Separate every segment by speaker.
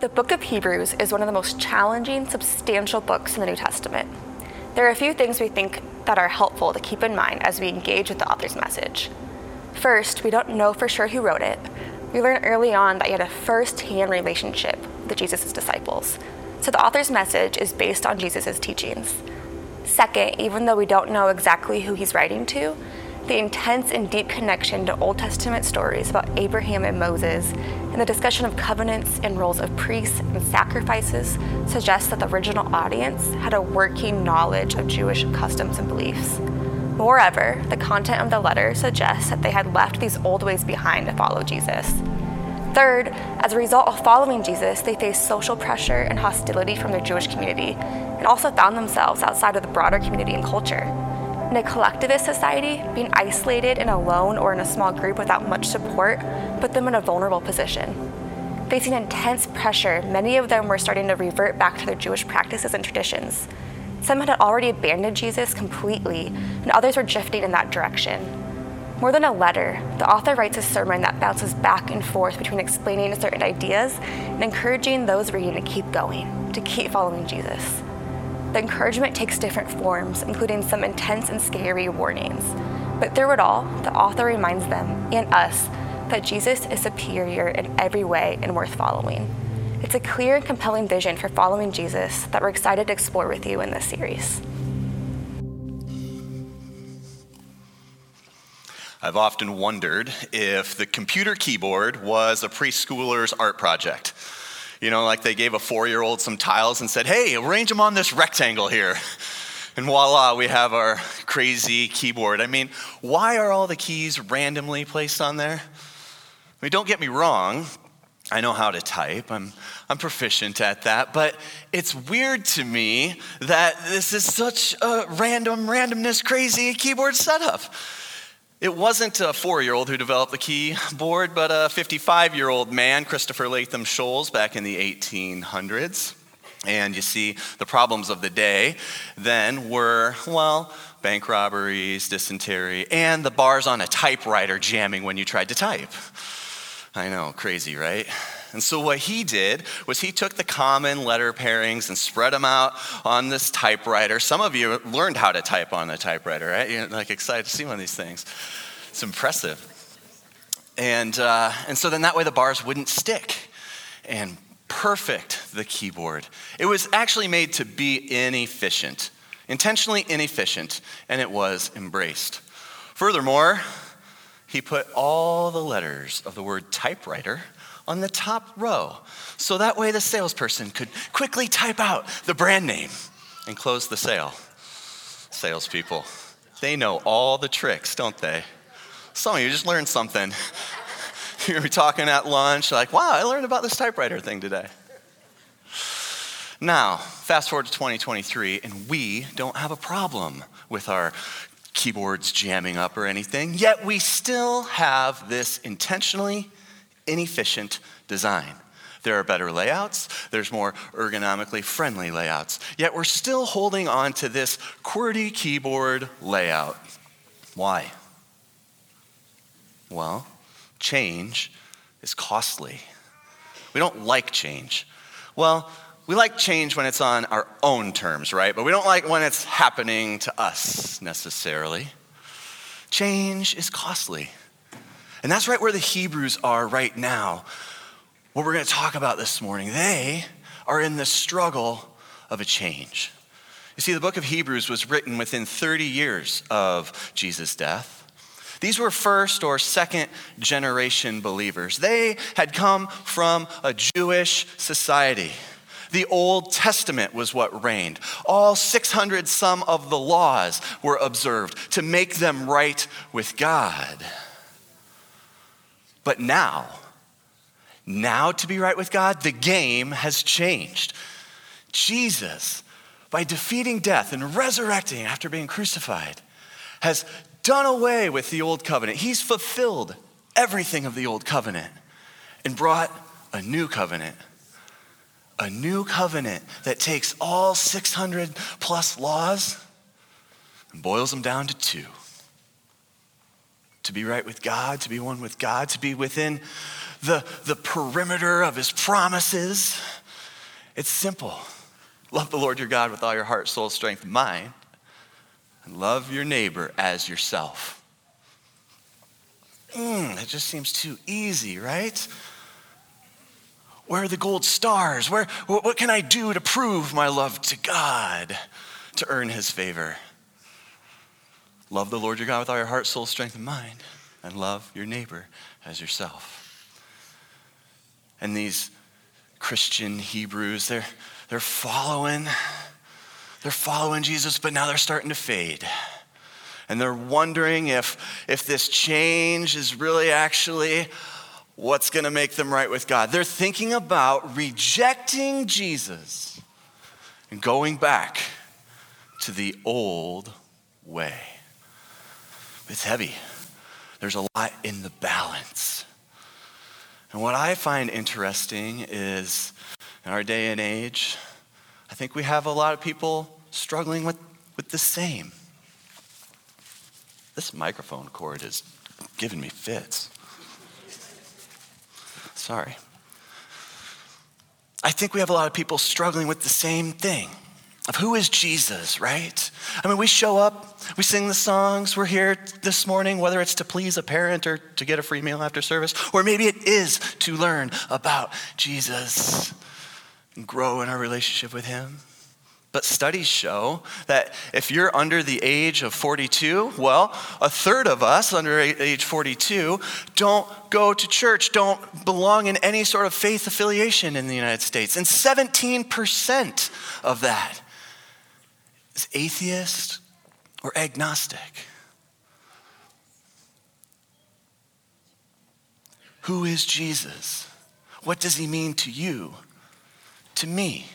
Speaker 1: The book of Hebrews is one of the most challenging, substantial books in the New Testament. There are a few things we think that are helpful to keep in mind as we engage with the author's message. First, we don't know for sure who wrote it. We learn early on that he had a first hand relationship with Jesus' disciples. So the author's message is based on Jesus' teachings. Second, even though we don't know exactly who he's writing to, the intense and deep connection to Old Testament stories about Abraham and Moses and the discussion of covenants and roles of priests and sacrifices suggests that the original audience had a working knowledge of Jewish customs and beliefs. Moreover, the content of the letter suggests that they had left these old ways behind to follow Jesus. Third, as a result of following Jesus, they faced social pressure and hostility from their Jewish community and also found themselves outside of the broader community and culture. In a collectivist society, being isolated and alone or in a small group without much support put them in a vulnerable position. Facing intense pressure, many of them were starting to revert back to their Jewish practices and traditions. Some had already abandoned Jesus completely, and others were drifting in that direction. More than a letter, the author writes a sermon that bounces back and forth between explaining certain ideas and encouraging those reading to keep going, to keep following Jesus. The encouragement takes different forms, including some intense and scary warnings. But through it all, the author reminds them and us that Jesus is superior in every way and worth following. It's a clear and compelling vision for following Jesus that we're excited to explore with you in this series.
Speaker 2: I've often wondered if the computer keyboard was a preschooler's art project. You know, like they gave a four year old some tiles and said, hey, arrange them on this rectangle here. And voila, we have our crazy keyboard. I mean, why are all the keys randomly placed on there? I mean, don't get me wrong, I know how to type, I'm, I'm proficient at that, but it's weird to me that this is such a random, randomness, crazy keyboard setup. It wasn't a four year old who developed the keyboard, but a 55 year old man, Christopher Latham Scholes, back in the 1800s. And you see, the problems of the day then were, well, bank robberies, dysentery, and the bars on a typewriter jamming when you tried to type. I know, crazy, right? And so what he did was he took the common letter pairings and spread them out on this typewriter. Some of you learned how to type on a typewriter, right? You're like excited to see one of these things. It's impressive. And, uh, and so then that way the bars wouldn't stick. And perfect, the keyboard. It was actually made to be inefficient, intentionally inefficient, and it was embraced. Furthermore, he put all the letters of the word typewriter on the top row. So that way the salesperson could quickly type out the brand name and close the sale. Salespeople, they know all the tricks, don't they? Some of you just learned something. You're talking at lunch, like, wow, I learned about this typewriter thing today. Now, fast forward to 2023, and we don't have a problem with our keyboards jamming up or anything, yet we still have this intentionally inefficient design. There are better layouts, there's more ergonomically friendly layouts, yet we're still holding on to this QWERTY keyboard layout. Why? Well, change is costly. We don't like change. Well, we like change when it's on our own terms, right? But we don't like when it's happening to us necessarily. Change is costly. And that's right where the Hebrews are right now. What we're going to talk about this morning. They are in the struggle of a change. You see, the book of Hebrews was written within 30 years of Jesus' death. These were first or second generation believers. They had come from a Jewish society. The Old Testament was what reigned. All 600 some of the laws were observed to make them right with God. But now, now to be right with God, the game has changed. Jesus, by defeating death and resurrecting after being crucified, has done away with the old covenant. He's fulfilled everything of the old covenant and brought a new covenant. A new covenant that takes all 600 plus laws and boils them down to two to be right with God, to be one with God, to be within the, the perimeter of his promises. It's simple. Love the Lord your God with all your heart, soul, strength, mind, and love your neighbor as yourself. Mm, it just seems too easy, right? Where are the gold stars? Where, what can I do to prove my love to God, to earn his favor? Love the Lord your God with all your heart, soul, strength, and mind, and love your neighbor as yourself. And these Christian Hebrews, they're, they're following, they're following Jesus, but now they're starting to fade. And they're wondering if, if this change is really actually what's going to make them right with God. They're thinking about rejecting Jesus and going back to the old way. It's heavy. There's a lot in the balance. And what I find interesting is in our day and age, I think we have a lot of people struggling with, with the same. This microphone cord is giving me fits. Sorry. I think we have a lot of people struggling with the same thing of who is Jesus, right? I mean, we show up, we sing the songs, we're here this morning, whether it's to please a parent or to get a free meal after service, or maybe it is to learn about Jesus and grow in our relationship with Him. But studies show that if you're under the age of 42, well, a third of us under age 42 don't go to church, don't belong in any sort of faith affiliation in the United States. And 17% of that is atheist or agnostic. Who is Jesus? What does he mean to you? To me?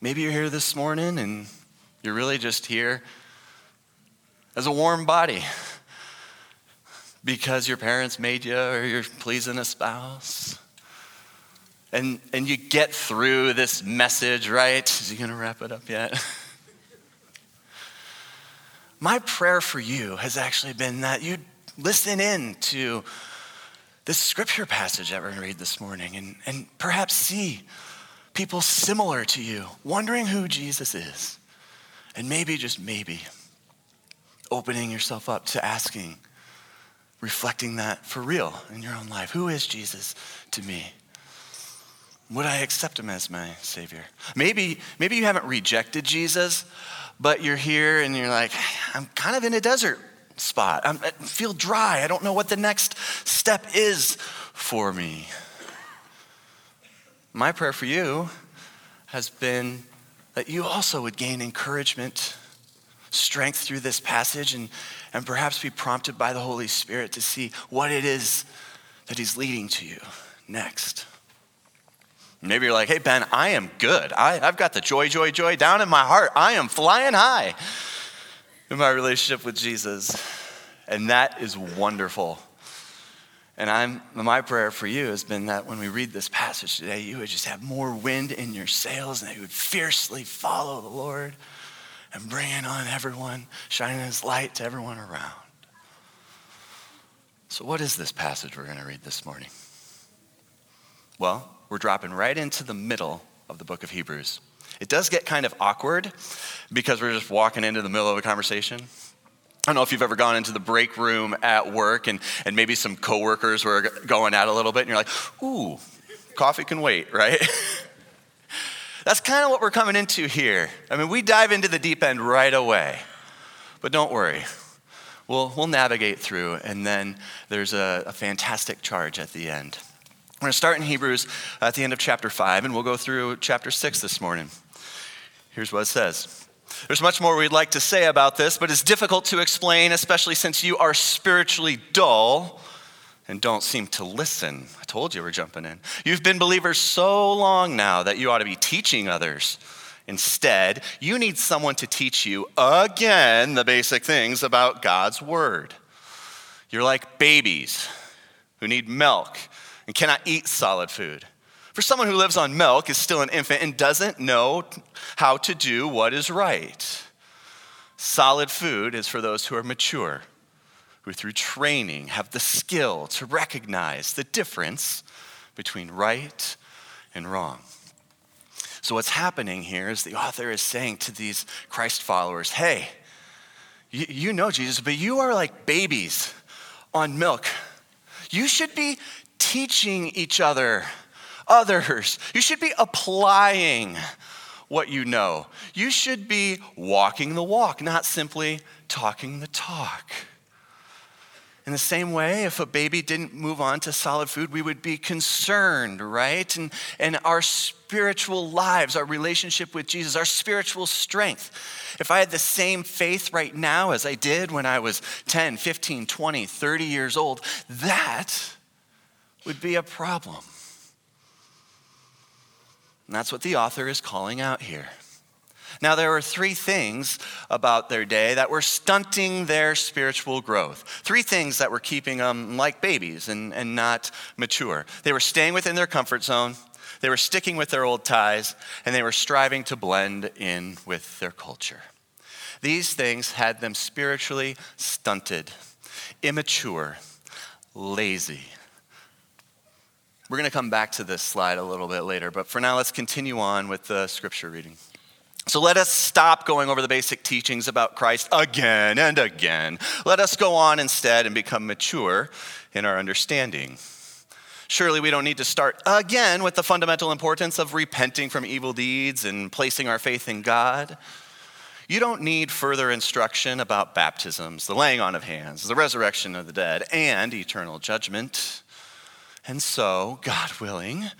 Speaker 2: Maybe you're here this morning and you're really just here as a warm body because your parents made you or you're pleasing a spouse. And, and you get through this message, right? Is he going to wrap it up yet? My prayer for you has actually been that you'd listen in to this scripture passage that we're going to read this morning and, and perhaps see people similar to you, wondering who Jesus is. And maybe, just maybe, opening yourself up to asking, reflecting that for real in your own life. Who is Jesus to me? Would I accept him as my Savior? Maybe, maybe you haven't rejected Jesus, but you're here and you're like, I'm kind of in a desert spot. I'm, I feel dry. I don't know what the next step is for me. My prayer for you has been that you also would gain encouragement, strength through this passage, and, and perhaps be prompted by the Holy Spirit to see what it is that He's leading to you next. Maybe you're like, hey, Ben, I am good. I, I've got the joy, joy, joy down in my heart. I am flying high in my relationship with Jesus. And that is wonderful. And I'm, my prayer for you has been that when we read this passage today, you would just have more wind in your sails and that you would fiercely follow the Lord and bring on everyone, shining his light to everyone around. So, what is this passage we're going to read this morning? Well, we're dropping right into the middle of the book of Hebrews. It does get kind of awkward because we're just walking into the middle of a conversation. I don't know if you've ever gone into the break room at work and, and maybe some coworkers were going at a little bit and you're like, ooh, coffee can wait, right? That's kind of what we're coming into here. I mean, we dive into the deep end right away. But don't worry, we'll, we'll navigate through, and then there's a, a fantastic charge at the end. We're going to start in Hebrews uh, at the end of chapter 5, and we'll go through chapter 6 this morning. Here's what it says. There's much more we'd like to say about this, but it's difficult to explain, especially since you are spiritually dull and don't seem to listen. I told you we're jumping in. You've been believers so long now that you ought to be teaching others. Instead, you need someone to teach you again the basic things about God's Word. You're like babies who need milk and cannot eat solid food. For someone who lives on milk is still an infant and doesn't know how to do what is right. Solid food is for those who are mature, who, through training, have the skill to recognize the difference between right and wrong. So, what's happening here is the author is saying to these Christ followers, hey, you, know Jesus, but you are like babies on milk. You should be teaching each other, others. You should be applying what you know. You should be walking the walk, not simply talking the talk. In the same way, if a baby didn't move on to solid food, we would be concerned, right? And, and our spiritual lives, our relationship with Jesus, our spiritual strength. If I had the same faith right now as I did when I was 10, 15, 20, 30 years old, that would be a problem. And that's what the author is calling out here. Now, there were three things about their day that were stunting their spiritual growth. Three things that were keeping them like babies and, and not mature. They were staying within their comfort zone, they were sticking with their old ties, and they were striving to blend in with their culture. These things had them spiritually stunted, immature, lazy. We're going to come back to this slide a little bit later, but for now, let's continue on with the scripture reading. So let us stop going over the basic teachings about Christ again and again. Let us go on instead and become mature in our understanding. Surely we don't need to start again with the fundamental importance of repenting from evil deeds and placing our faith in God. You don't need further instruction about baptisms, the laying on of hands, the resurrection of the dead, and eternal judgment. And so, God willing,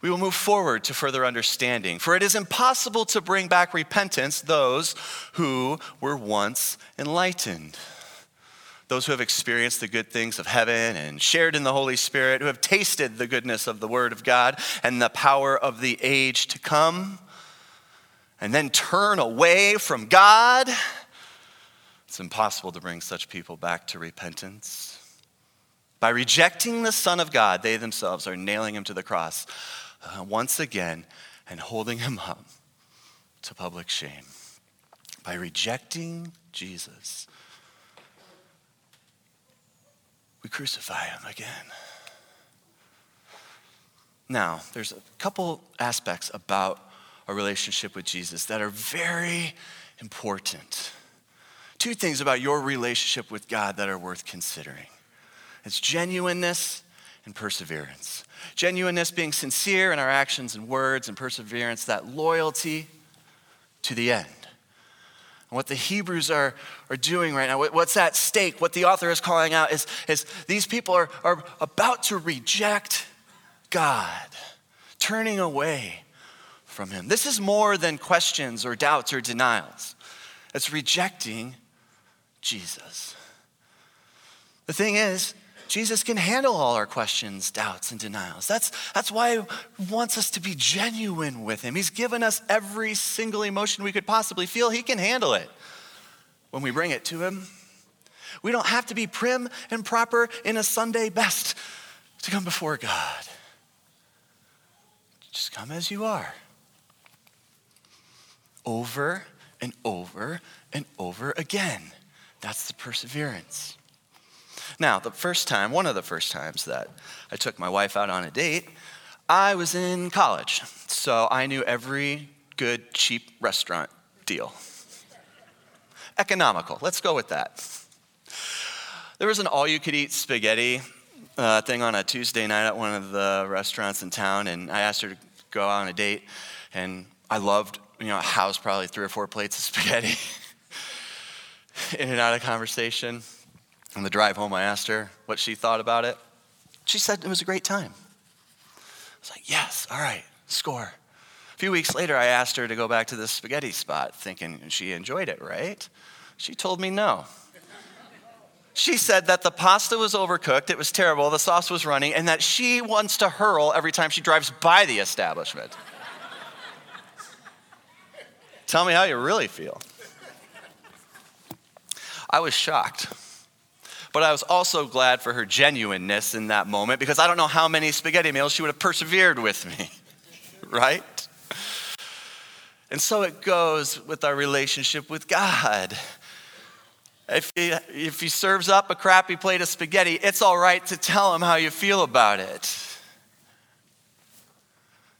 Speaker 2: we will move forward to further understanding. For it is impossible to bring back repentance those who were once enlightened. Those who have experienced the good things of heaven and shared in the Holy Spirit, who have tasted the goodness of the Word of God and the power of the age to come, and then turn away from God. It's impossible to bring such people back to repentance. By rejecting the Son of God, they themselves are nailing him to the cross uh, once again and holding him up to public shame. By rejecting Jesus, we crucify him again. Now, there's a couple aspects about a relationship with Jesus that are very important. Two things about your relationship with God that are worth considering it's genuineness and perseverance. Genuineness being sincere in our actions and words, and perseverance, that loyalty to the end. And what the Hebrews are, are doing right now, what's at stake, what the author is calling out is, is these people are, are about to reject God, turning away from Him. This is more than questions or doubts or denials, it's rejecting Jesus. The thing is, Jesus can handle all our questions, doubts, and denials. That's, that's why he wants us to be genuine with him. He's given us every single emotion we could possibly feel. He can handle it when we bring it to him. We don't have to be prim and proper in a Sunday best to come before God. Just come as you are. Over and over and over again. That's the perseverance. Now, the first time, one of the first times that I took my wife out on a date, I was in college. So I knew every good, cheap restaurant deal. Economical, let's go with that. There was an all you could eat spaghetti uh, thing on a Tuesday night at one of the restaurants in town, and I asked her to go out on a date, and I loved, you know, house probably three or four plates of spaghetti in and out of conversation. On the drive home, I asked her what she thought about it. She said it was a great time. I was like, yes, all right, score. A few weeks later, I asked her to go back to the spaghetti spot, thinking she enjoyed it, right? She told me no. She said that the pasta was overcooked, it was terrible, the sauce was running, and that she wants to hurl every time she drives by the establishment. Tell me how you really feel. I was shocked. But I was also glad for her genuineness in that moment because I don't know how many spaghetti meals she would have persevered with me, right? And so it goes with our relationship with God. If he, if he serves up a crappy plate of spaghetti, it's all right to tell him how you feel about it.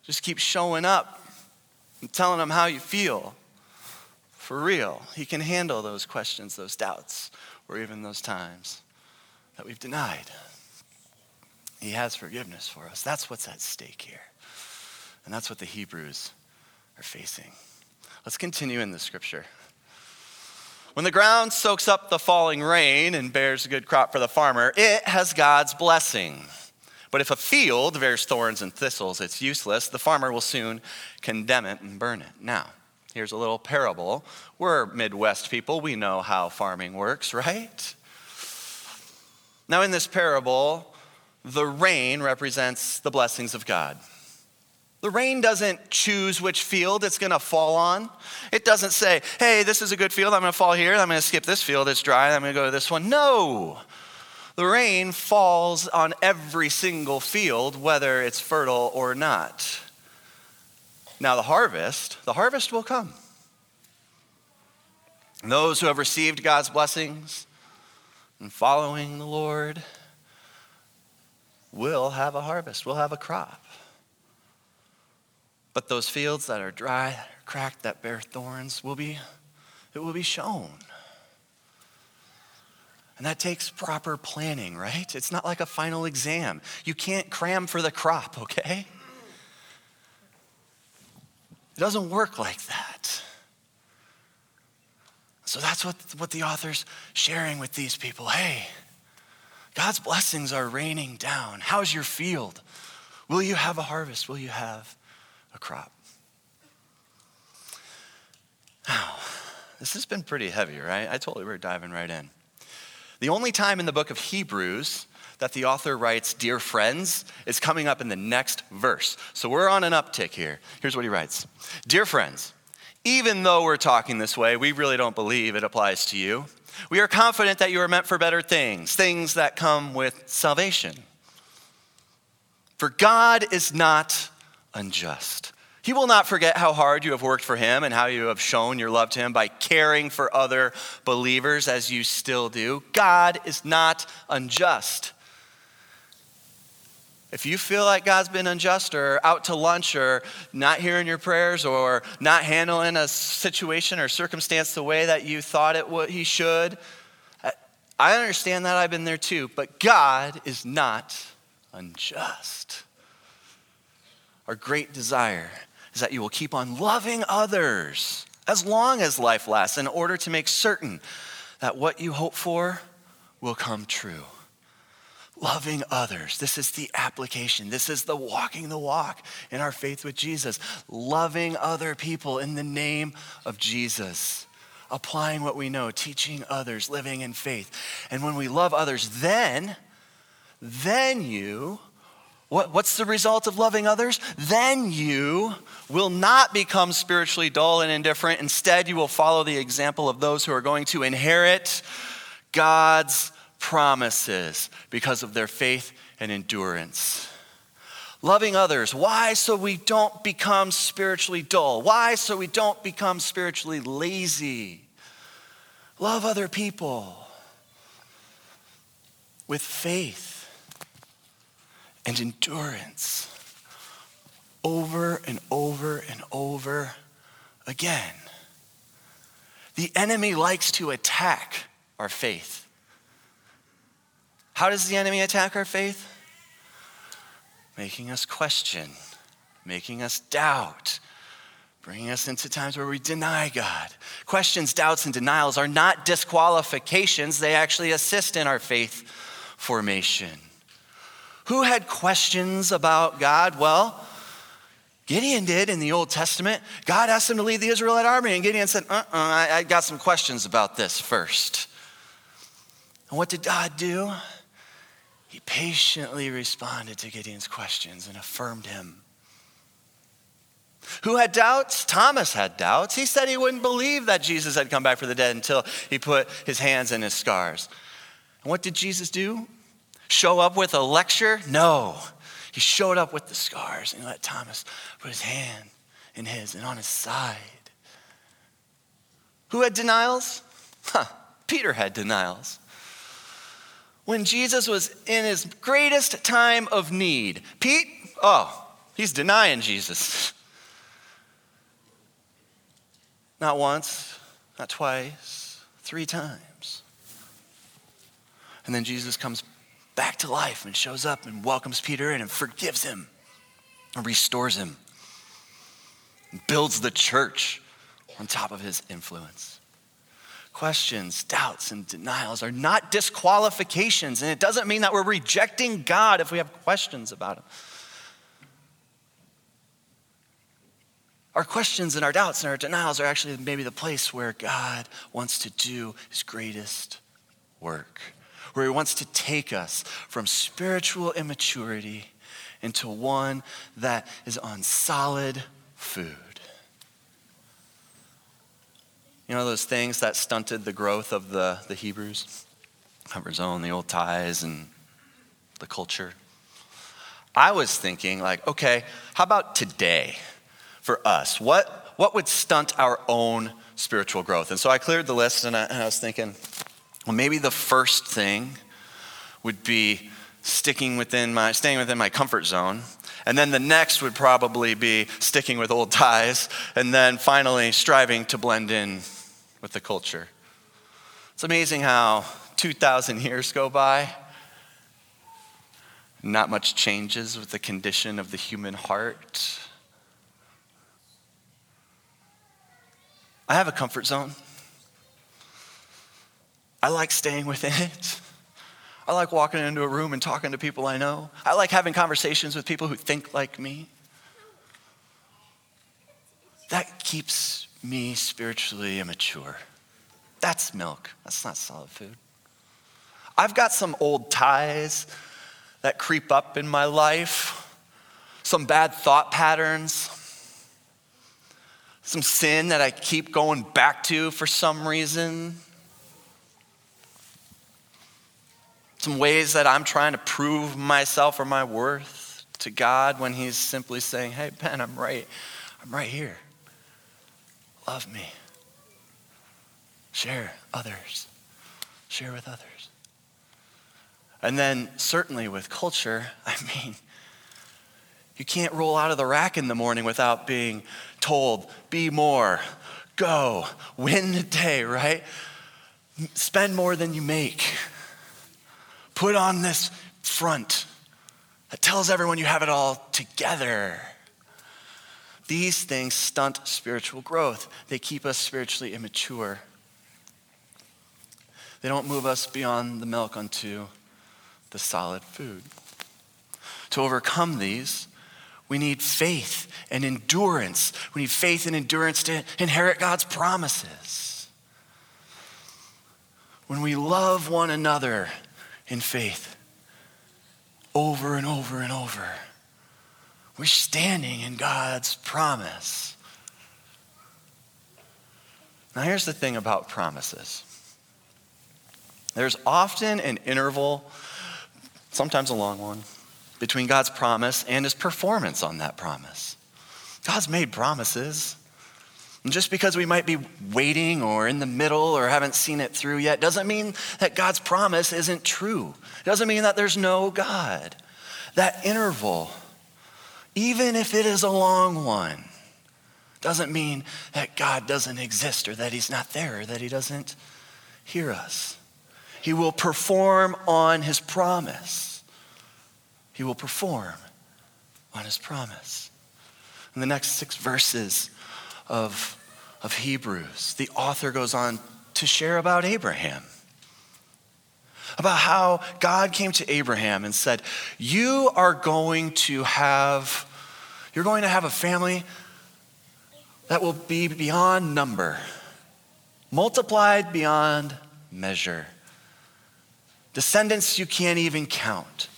Speaker 2: Just keep showing up and telling him how you feel. For real. He can handle those questions, those doubts, or even those times that we've denied. He has forgiveness for us. That's what's at stake here. And that's what the Hebrews are facing. Let's continue in the scripture. When the ground soaks up the falling rain and bears a good crop for the farmer, it has God's blessing. But if a field bears thorns and thistles, it's useless. The farmer will soon condemn it and burn it. Now, here's a little parable. We're Midwest people, we know how farming works, right? Now, in this parable, the rain represents the blessings of God. The rain doesn't choose which field it's going to fall on. It doesn't say, hey, this is a good field. I'm going to fall here. I'm going to skip this field. It's dry. I'm going to go to this one. No. The rain falls on every single field, whether it's fertile or not. Now, the harvest, the harvest will come. And those who have received God's blessings and following the Lord we'll have a harvest, we'll have a crop. But those fields that are dry, cracked, that bear thorns, will be, it will be shown. And that takes proper planning, right? It's not like a final exam. You can't cram for the crop, okay? It doesn't work like that. So that's what, what the author's sharing with these people. Hey, God's blessings are raining down. How's your field? Will you have a harvest? Will you have a crop. Now, this has been pretty heavy, right? I told you we were diving right in. The only time in the book of Hebrews that the author writes, Dear friends, is coming up in the next verse. So we're on an uptick here. Here's what he writes Dear friends, even though we're talking this way, we really don't believe it applies to you. We are confident that you are meant for better things, things that come with salvation. For God is not unjust. He will not forget how hard you have worked for him and how you have shown your love to him by caring for other believers as you still do. God is not unjust. If you feel like God's been unjust or out to lunch or not hearing your prayers or not handling a situation or circumstance the way that you thought it would, he should, I understand that. I've been there too. But God is not unjust. Our great desire is that you will keep on loving others as long as life lasts in order to make certain that what you hope for will come true. Loving others. This is the application. This is the walking the walk in our faith with Jesus. Loving other people in the name of Jesus. Applying what we know, teaching others, living in faith. And when we love others, then, then you what, what's the result of loving others? Then you will not become spiritually dull and indifferent. Instead, you will follow the example of those who are going to inherit God's promises because of their faith and endurance. Loving others. Why? So we don't become spiritually dull. Why? So we don't become spiritually lazy. Love other people with faith and endurance over and over and over again. The enemy likes to attack our faith. How does the enemy attack our faith? Making us question, making us doubt, bringing us into times where we deny God. Questions, doubts, and denials are not disqualifications, they actually assist in our faith formation. Who had questions about God? Well, Gideon did in the Old Testament. God asked him to lead the Israelite army, and Gideon said, uh uh I, I got some questions about this first. And what did God do? He patiently responded to Gideon's questions and affirmed him. Who had doubts? Thomas had doubts. He said he wouldn't believe that Jesus had come back for the dead until he put his hands in his scars. And what did Jesus do? show up with a lecture? No. He showed up with the scars and let Thomas put his hand in his and on his side. Who had denials? Huh. Peter had denials. When Jesus was in his greatest time of need, Pete, oh, he's denying Jesus. Not once, not twice, three times. And then Jesus comes back to life and shows up and welcomes Peter in and forgives him and restores him and builds the church on top of his influence. Questions, doubts, and denials are not disqualifications, and it doesn't mean that we're rejecting God if we have questions about Him. Our questions and our doubts and our denials are actually maybe the place where God wants to do His greatest work, where He wants to take us from spiritual immaturity into one that is on solid food. You know those things that stunted the growth of the, the Hebrews? Comfort zone, the old ties, and the culture. I was thinking, like, okay, how about today for us? What, what would stunt our own spiritual growth? And so I cleared the list and I, and I was thinking, well, maybe the first thing would be sticking within my, staying within my comfort zone. And then the next would probably be sticking with old ties. And then finally, striving to blend in with the culture. It's amazing how 2,000 years go by. Not much changes with the condition of the human heart. I have a comfort zone. I like staying within it. I like walking into a room and talking to people I know. I like having conversations with people who think like me. That keeps me spiritually immature. That's milk. That's not solid food. I've got some old ties that creep up in my life, some bad thought patterns, some sin that I keep going back to for some reason, some ways that I'm trying to prove myself or my worth to God when He's simply saying, Hey, Ben, I'm right. I'm right here. Love me. Share others. Share with others. And then, certainly with culture, I mean, you can't roll out of the rack in the morning without being told, be more, go, win the day, right? Spend more than you make. Put on this front that tells everyone you have it all together. These things stunt spiritual growth. They keep us spiritually immature. They don't move us beyond the milk onto the solid food. To overcome these, we need faith and endurance. We need faith and endurance to inherit God's promises. When we love one another in faith over and over and over, we're standing in God's promise. Now, here's the thing about promises there's often an interval, sometimes a long one, between God's promise and his performance on that promise. God's made promises. And just because we might be waiting or in the middle or haven't seen it through yet doesn't mean that God's promise isn't true. It doesn't mean that there's no God. That interval, even if it is a long one, doesn't mean that God doesn't exist or that He's not there or that He doesn't hear us. He will perform on His promise he will perform on his promise. In the next six verses of, of Hebrews, the author goes on to share about Abraham. About how God came to Abraham and said, You are going to have, you're going to have a family that will be beyond number, multiplied beyond measure, descendants you can't even count.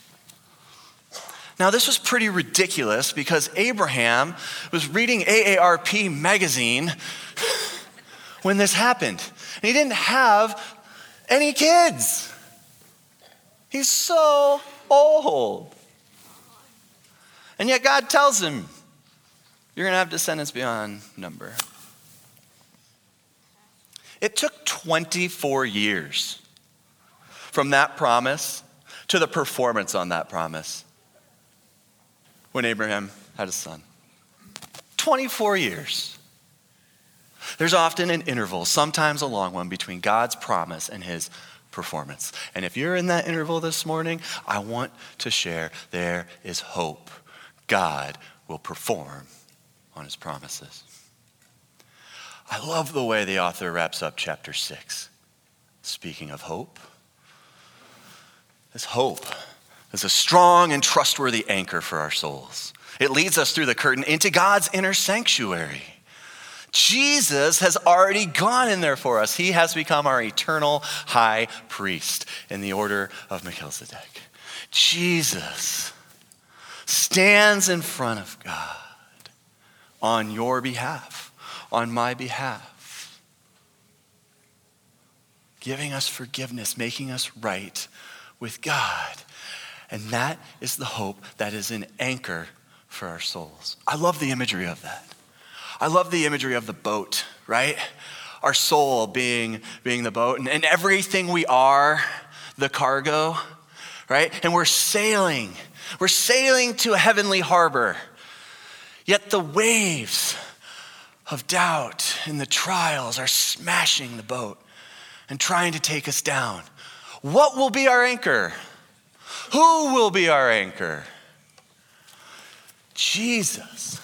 Speaker 2: Now, this was pretty ridiculous because Abraham was reading AARP magazine when this happened. And he didn't have any kids. He's so old. And yet God tells him, You're going to have descendants beyond number. It took 24 years from that promise to the performance on that promise when Abraham had a son. 24 years. There's often an interval, sometimes a long one, between God's promise and his performance. And if you're in that interval this morning, I want to share there is hope. God will perform on his promises. I love the way the author wraps up chapter 6. Speaking of hope, this hope is a strong and trustworthy anchor for our souls. It leads us through the curtain into God's inner sanctuary. Jesus has already gone in there for us. He has become our eternal high priest in the order of Melchizedek. Jesus stands in front of God on your behalf, on my behalf, giving us forgiveness, making us right with God. And that is the hope that is an anchor for our souls. I love the imagery of that. I love the imagery of the boat, right? Our soul being, being the boat, and, and everything we are, the cargo, right? And we're sailing. We're sailing to a heavenly harbor. Yet the waves of doubt and the trials are smashing the boat and trying to take us down. What will be our anchor? Who will be our anchor? Jesus.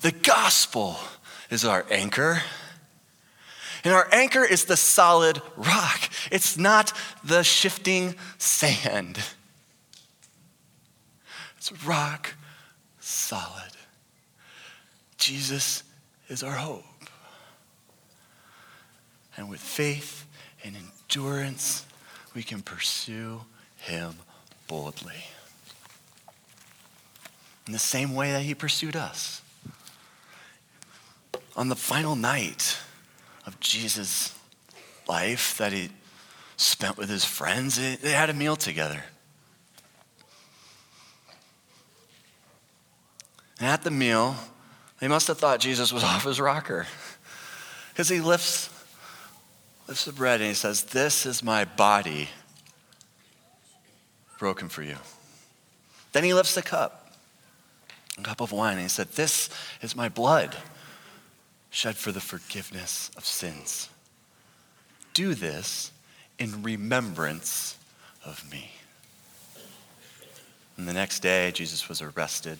Speaker 2: The gospel is our anchor. And our anchor is the solid rock, it's not the shifting sand. It's rock solid. Jesus is our hope. And with faith and endurance, we can pursue him boldly. In the same way that he pursued us. On the final night of Jesus' life that he spent with his friends, they had a meal together. And at the meal, they must have thought Jesus was off his rocker. Because he lifts, lifts the bread and he says, This is my body broken for you. Then he lifts the cup, a cup of wine, and he said, This is my blood shed for the forgiveness of sins. Do this in remembrance of me. And the next day, Jesus was arrested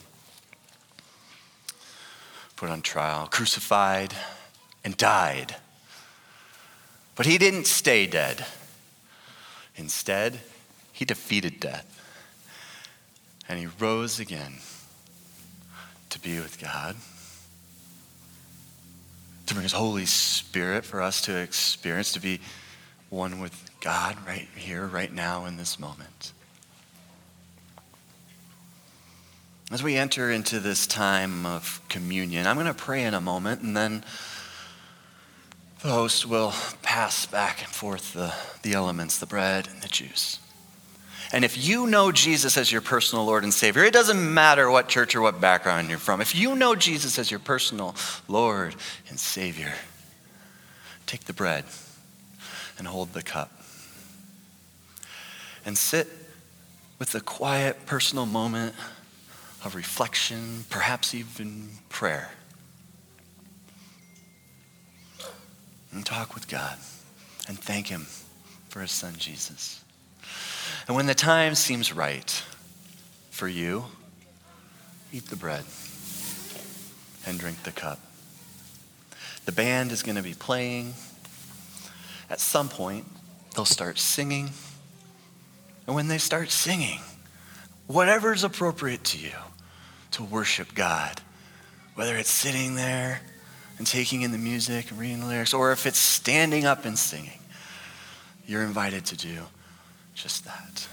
Speaker 2: put on trial, crucified, and died. But he didn't stay dead. Instead, he defeated death. And he rose again to be with God, to bring his Holy Spirit for us to experience, to be one with God right here, right now, in this moment. As we enter into this time of communion, I'm going to pray in a moment, and then the host will pass back and forth the, the elements, the bread and the juice. And if you know Jesus as your personal Lord and Savior, it doesn't matter what church or what background you're from. If you know Jesus as your personal Lord and Savior, take the bread and hold the cup. And sit with a quiet personal moment of reflection, perhaps even prayer. And talk with God and thank Him for His Son Jesus. And when the time seems right for you, eat the bread and drink the cup. The band is going to be playing. At some point, they'll start singing. And when they start singing, whatever is appropriate to you, to worship God. Whether it's sitting there and taking in the music and reading the lyrics, or if it's standing up and singing, you're invited to do just that.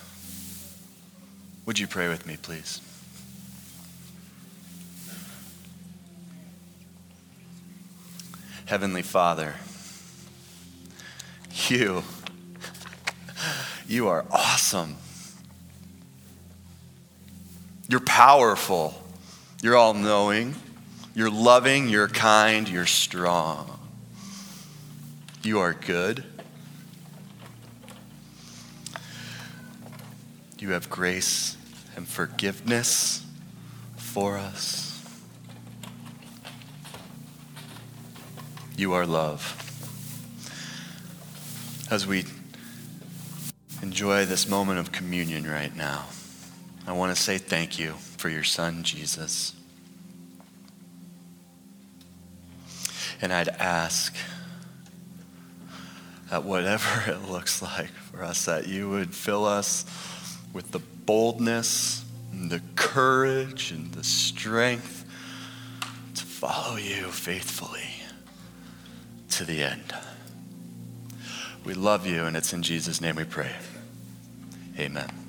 Speaker 2: Would you pray with me, please? Heavenly Father, you, you are awesome. You're powerful. You're all knowing. You're loving. You're kind. You're strong. You are good. You have grace and forgiveness for us. You are love. As we enjoy this moment of communion right now, I want to say thank you for your son, Jesus. And I'd ask that whatever it looks like for us, that you would fill us with the boldness and the courage and the strength to follow you faithfully to the end. We love you, and it's in Jesus' name we pray. Amen.